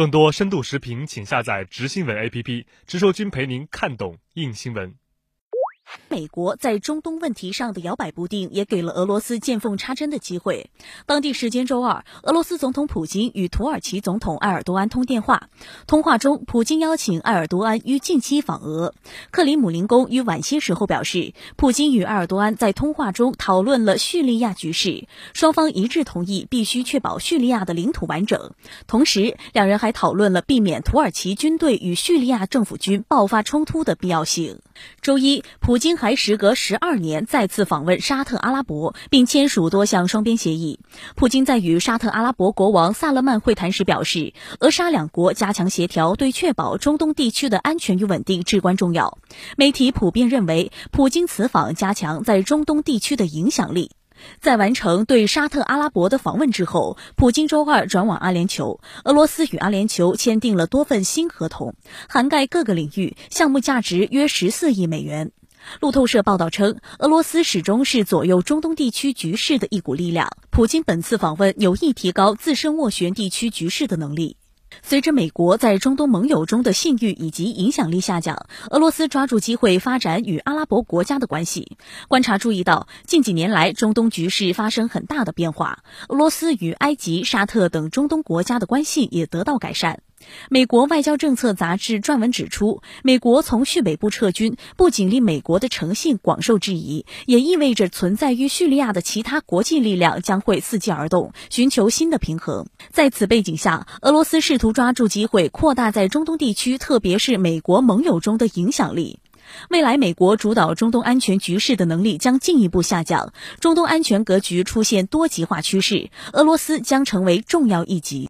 更多深度视频，请下载执新闻 APP，直说君陪您看懂硬新闻。美国在中东问题上的摇摆不定，也给了俄罗斯见缝插针的机会。当地时间周二，俄罗斯总统普京与土耳其总统埃尔多安通电话。通话中，普京邀请埃尔多安于近期访俄。克里姆林宫于晚些时候表示，普京与埃尔多安在通话中讨论了叙利亚局势，双方一致同意必须确保叙利亚的领土完整。同时，两人还讨论了避免土耳其军队与叙利亚政府军爆发冲突的必要性。周一，普京还时隔十二年再次访问沙特阿拉伯，并签署多项双边协议。普京在与沙特阿拉伯国王萨勒曼会谈时表示，俄沙两国加强协调对确保中东地区的安全与稳定至关重要。媒体普遍认为，普京此访加强在中东地区的影响力。在完成对沙特阿拉伯的访问之后，普京周二转往阿联酋。俄罗斯与阿联酋签订了多份新合同，涵盖各个领域，项目价值约十四亿美元。路透社报道称，俄罗斯始终是左右中东地区局势的一股力量。普京本次访问有意提高自身斡旋地区局势的能力。随着美国在中东盟友中的信誉以及影响力下降，俄罗斯抓住机会发展与阿拉伯国家的关系。观察注意到，近几年来中东局势发生很大的变化，俄罗斯与埃及、沙特等中东国家的关系也得到改善。美国外交政策杂志撰文指出，美国从叙北部撤军，不仅令美国的诚信广受质疑，也意味着存在于叙利亚的其他国际力量将会伺机而动，寻求新的平衡。在此背景下，俄罗斯试图抓住机会，扩大在中东地区，特别是美国盟友中的影响力。未来，美国主导中东安全局势的能力将进一步下降，中东安全格局出现多极化趋势，俄罗斯将成为重要一极。